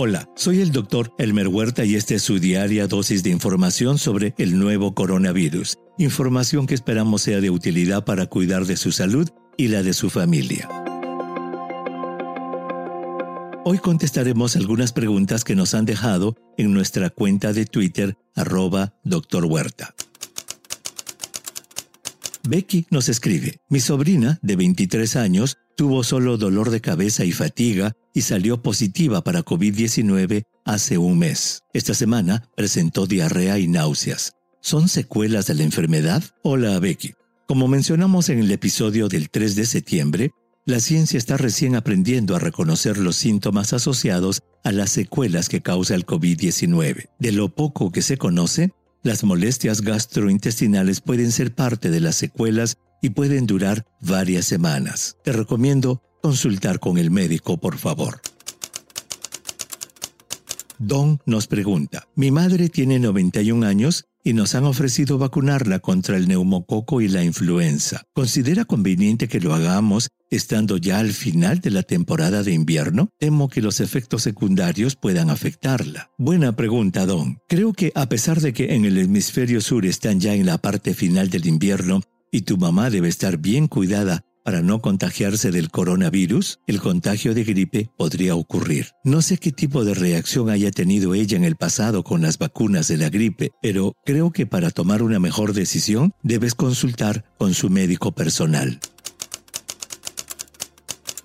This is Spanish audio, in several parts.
Hola, soy el doctor Elmer Huerta y esta es su diaria dosis de información sobre el nuevo coronavirus. Información que esperamos sea de utilidad para cuidar de su salud y la de su familia. Hoy contestaremos algunas preguntas que nos han dejado en nuestra cuenta de Twitter arroba doctor Huerta. Becky nos escribe, mi sobrina de 23 años tuvo solo dolor de cabeza y fatiga y salió positiva para COVID-19 hace un mes. Esta semana presentó diarrea y náuseas. ¿Son secuelas de la enfermedad? Hola Becky. Como mencionamos en el episodio del 3 de septiembre, la ciencia está recién aprendiendo a reconocer los síntomas asociados a las secuelas que causa el COVID-19. De lo poco que se conoce, las molestias gastrointestinales pueden ser parte de las secuelas y pueden durar varias semanas. Te recomiendo consultar con el médico, por favor. Don nos pregunta, mi madre tiene 91 años y nos han ofrecido vacunarla contra el neumococo y la influenza. ¿Considera conveniente que lo hagamos estando ya al final de la temporada de invierno? Temo que los efectos secundarios puedan afectarla. Buena pregunta, Don. Creo que a pesar de que en el hemisferio sur están ya en la parte final del invierno y tu mamá debe estar bien cuidada para no contagiarse del coronavirus, el contagio de gripe podría ocurrir. No sé qué tipo de reacción haya tenido ella en el pasado con las vacunas de la gripe, pero creo que para tomar una mejor decisión debes consultar con su médico personal.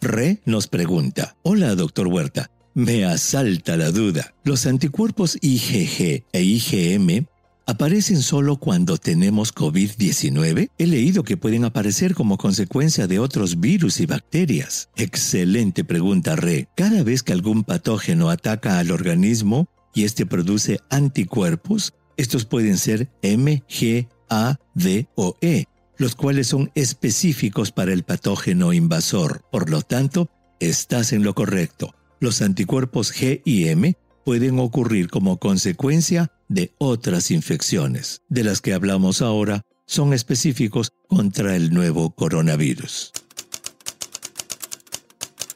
Re nos pregunta, Hola, doctor Huerta, me asalta la duda. ¿Los anticuerpos IgG e IgM aparecen solo cuando tenemos COVID-19? He leído que pueden aparecer como consecuencia de otros virus y bacterias. Excelente pregunta, Re. Cada vez que algún patógeno ataca al organismo y este produce anticuerpos, estos pueden ser M, G, A, D o E, los cuales son específicos para el patógeno invasor. Por lo tanto, estás en lo correcto. Los anticuerpos G y M pueden ocurrir como consecuencia de otras infecciones. De las que hablamos ahora son específicos contra el nuevo coronavirus.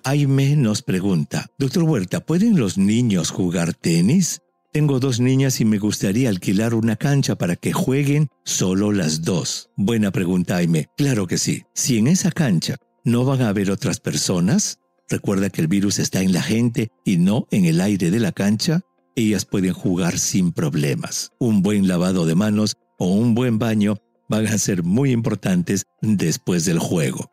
Aime nos pregunta, Doctor Huerta, ¿pueden los niños jugar tenis? Tengo dos niñas y me gustaría alquilar una cancha para que jueguen solo las dos. Buena pregunta, Aime. Claro que sí. Si en esa cancha no van a haber otras personas, recuerda que el virus está en la gente y no en el aire de la cancha, ellas pueden jugar sin problemas. Un buen lavado de manos o un buen baño van a ser muy importantes después del juego.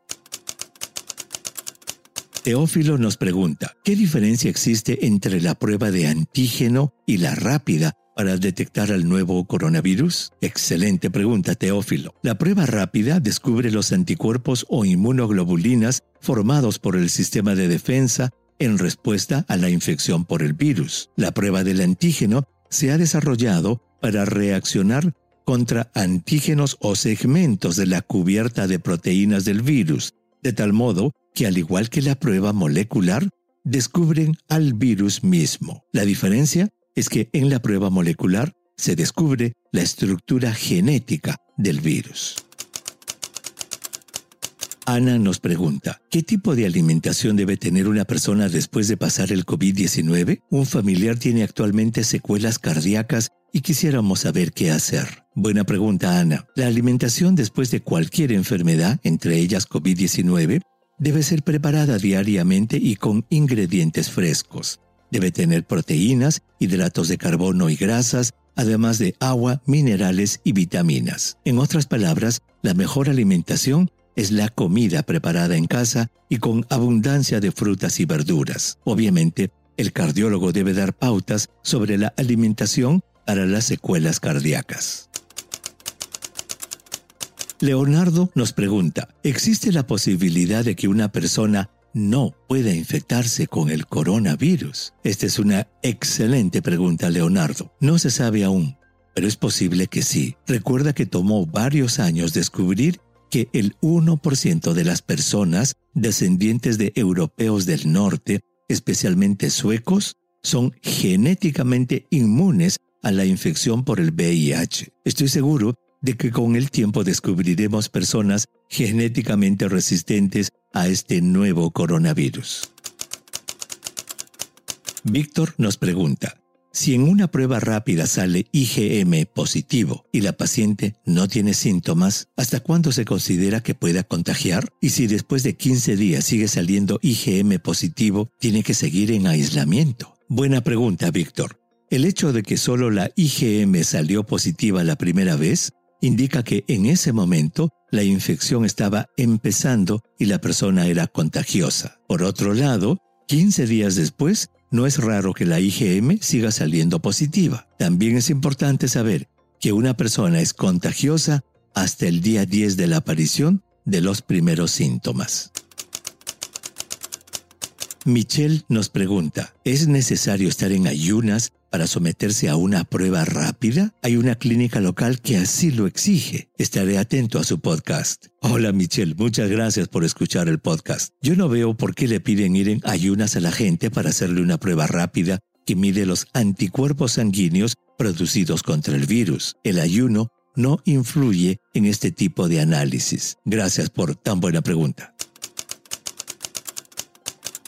Teófilo nos pregunta, ¿qué diferencia existe entre la prueba de antígeno y la rápida para detectar al nuevo coronavirus? Excelente pregunta, Teófilo. La prueba rápida descubre los anticuerpos o inmunoglobulinas formados por el sistema de defensa en respuesta a la infección por el virus. La prueba del antígeno se ha desarrollado para reaccionar contra antígenos o segmentos de la cubierta de proteínas del virus, de tal modo que al igual que la prueba molecular, descubren al virus mismo. La diferencia es que en la prueba molecular se descubre la estructura genética del virus. Ana nos pregunta, ¿qué tipo de alimentación debe tener una persona después de pasar el COVID-19? Un familiar tiene actualmente secuelas cardíacas y quisiéramos saber qué hacer. Buena pregunta, Ana. La alimentación después de cualquier enfermedad, entre ellas COVID-19, debe ser preparada diariamente y con ingredientes frescos. Debe tener proteínas, hidratos de carbono y grasas, además de agua, minerales y vitaminas. En otras palabras, la mejor alimentación es la comida preparada en casa y con abundancia de frutas y verduras. Obviamente, el cardiólogo debe dar pautas sobre la alimentación para las secuelas cardíacas. Leonardo nos pregunta, ¿existe la posibilidad de que una persona no pueda infectarse con el coronavirus? Esta es una excelente pregunta, Leonardo. No se sabe aún, pero es posible que sí. Recuerda que tomó varios años descubrir que el 1% de las personas descendientes de europeos del norte, especialmente suecos, son genéticamente inmunes a la infección por el VIH. Estoy seguro de que con el tiempo descubriremos personas genéticamente resistentes a este nuevo coronavirus. Víctor nos pregunta, si en una prueba rápida sale IgM positivo y la paciente no tiene síntomas, ¿hasta cuándo se considera que pueda contagiar? Y si después de 15 días sigue saliendo IgM positivo, ¿tiene que seguir en aislamiento? Buena pregunta, Víctor. El hecho de que solo la IgM salió positiva la primera vez indica que en ese momento la infección estaba empezando y la persona era contagiosa. Por otro lado, 15 días después, no es raro que la IgM siga saliendo positiva. También es importante saber que una persona es contagiosa hasta el día 10 de la aparición de los primeros síntomas. Michelle nos pregunta, ¿es necesario estar en ayunas para someterse a una prueba rápida? Hay una clínica local que así lo exige. Estaré atento a su podcast. Hola Michelle, muchas gracias por escuchar el podcast. Yo no veo por qué le piden ir en ayunas a la gente para hacerle una prueba rápida que mide los anticuerpos sanguíneos producidos contra el virus. El ayuno no influye en este tipo de análisis. Gracias por tan buena pregunta.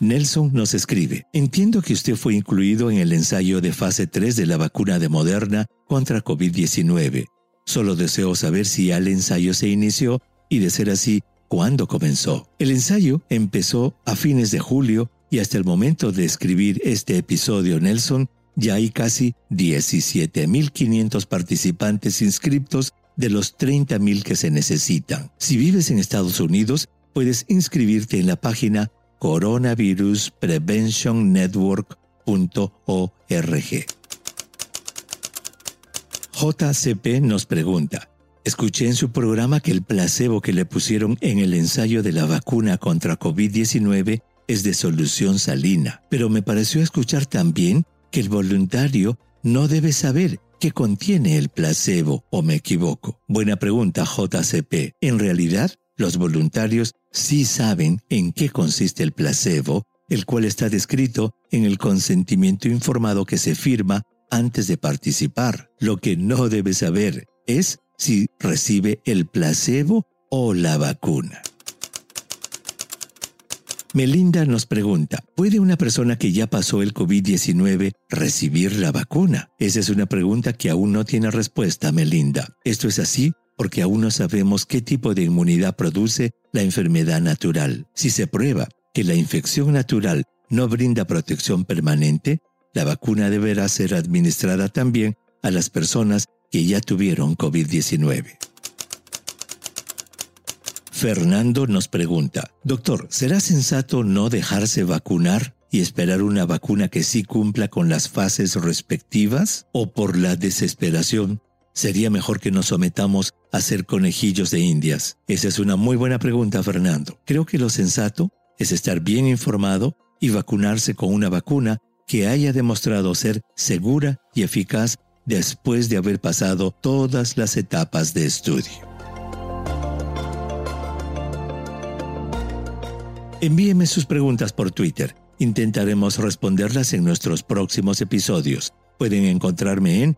Nelson nos escribe, entiendo que usted fue incluido en el ensayo de fase 3 de la vacuna de Moderna contra COVID-19. Solo deseo saber si ya el ensayo se inició y de ser así, ¿cuándo comenzó? El ensayo empezó a fines de julio y hasta el momento de escribir este episodio, Nelson, ya hay casi 17.500 participantes inscriptos de los 30.000 que se necesitan. Si vives en Estados Unidos, puedes inscribirte en la página coronaviruspreventionnetwork.org. JCP nos pregunta, escuché en su programa que el placebo que le pusieron en el ensayo de la vacuna contra COVID-19 es de solución salina, pero me pareció escuchar también que el voluntario no debe saber qué contiene el placebo, o me equivoco. Buena pregunta, JCP. En realidad, los voluntarios sí saben en qué consiste el placebo, el cual está descrito en el consentimiento informado que se firma antes de participar. Lo que no debe saber es si recibe el placebo o la vacuna. Melinda nos pregunta, ¿puede una persona que ya pasó el COVID-19 recibir la vacuna? Esa es una pregunta que aún no tiene respuesta, Melinda. Esto es así porque aún no sabemos qué tipo de inmunidad produce la enfermedad natural. Si se prueba que la infección natural no brinda protección permanente, la vacuna deberá ser administrada también a las personas que ya tuvieron COVID-19. Fernando nos pregunta, Doctor, ¿será sensato no dejarse vacunar y esperar una vacuna que sí cumpla con las fases respectivas? ¿O por la desesperación sería mejor que nos sometamos a ser conejillos de indias? Esa es una muy buena pregunta, Fernando. Creo que lo sensato es estar bien informado y vacunarse con una vacuna que haya demostrado ser segura y eficaz después de haber pasado todas las etapas de estudio. Envíeme sus preguntas por Twitter. Intentaremos responderlas en nuestros próximos episodios. Pueden encontrarme en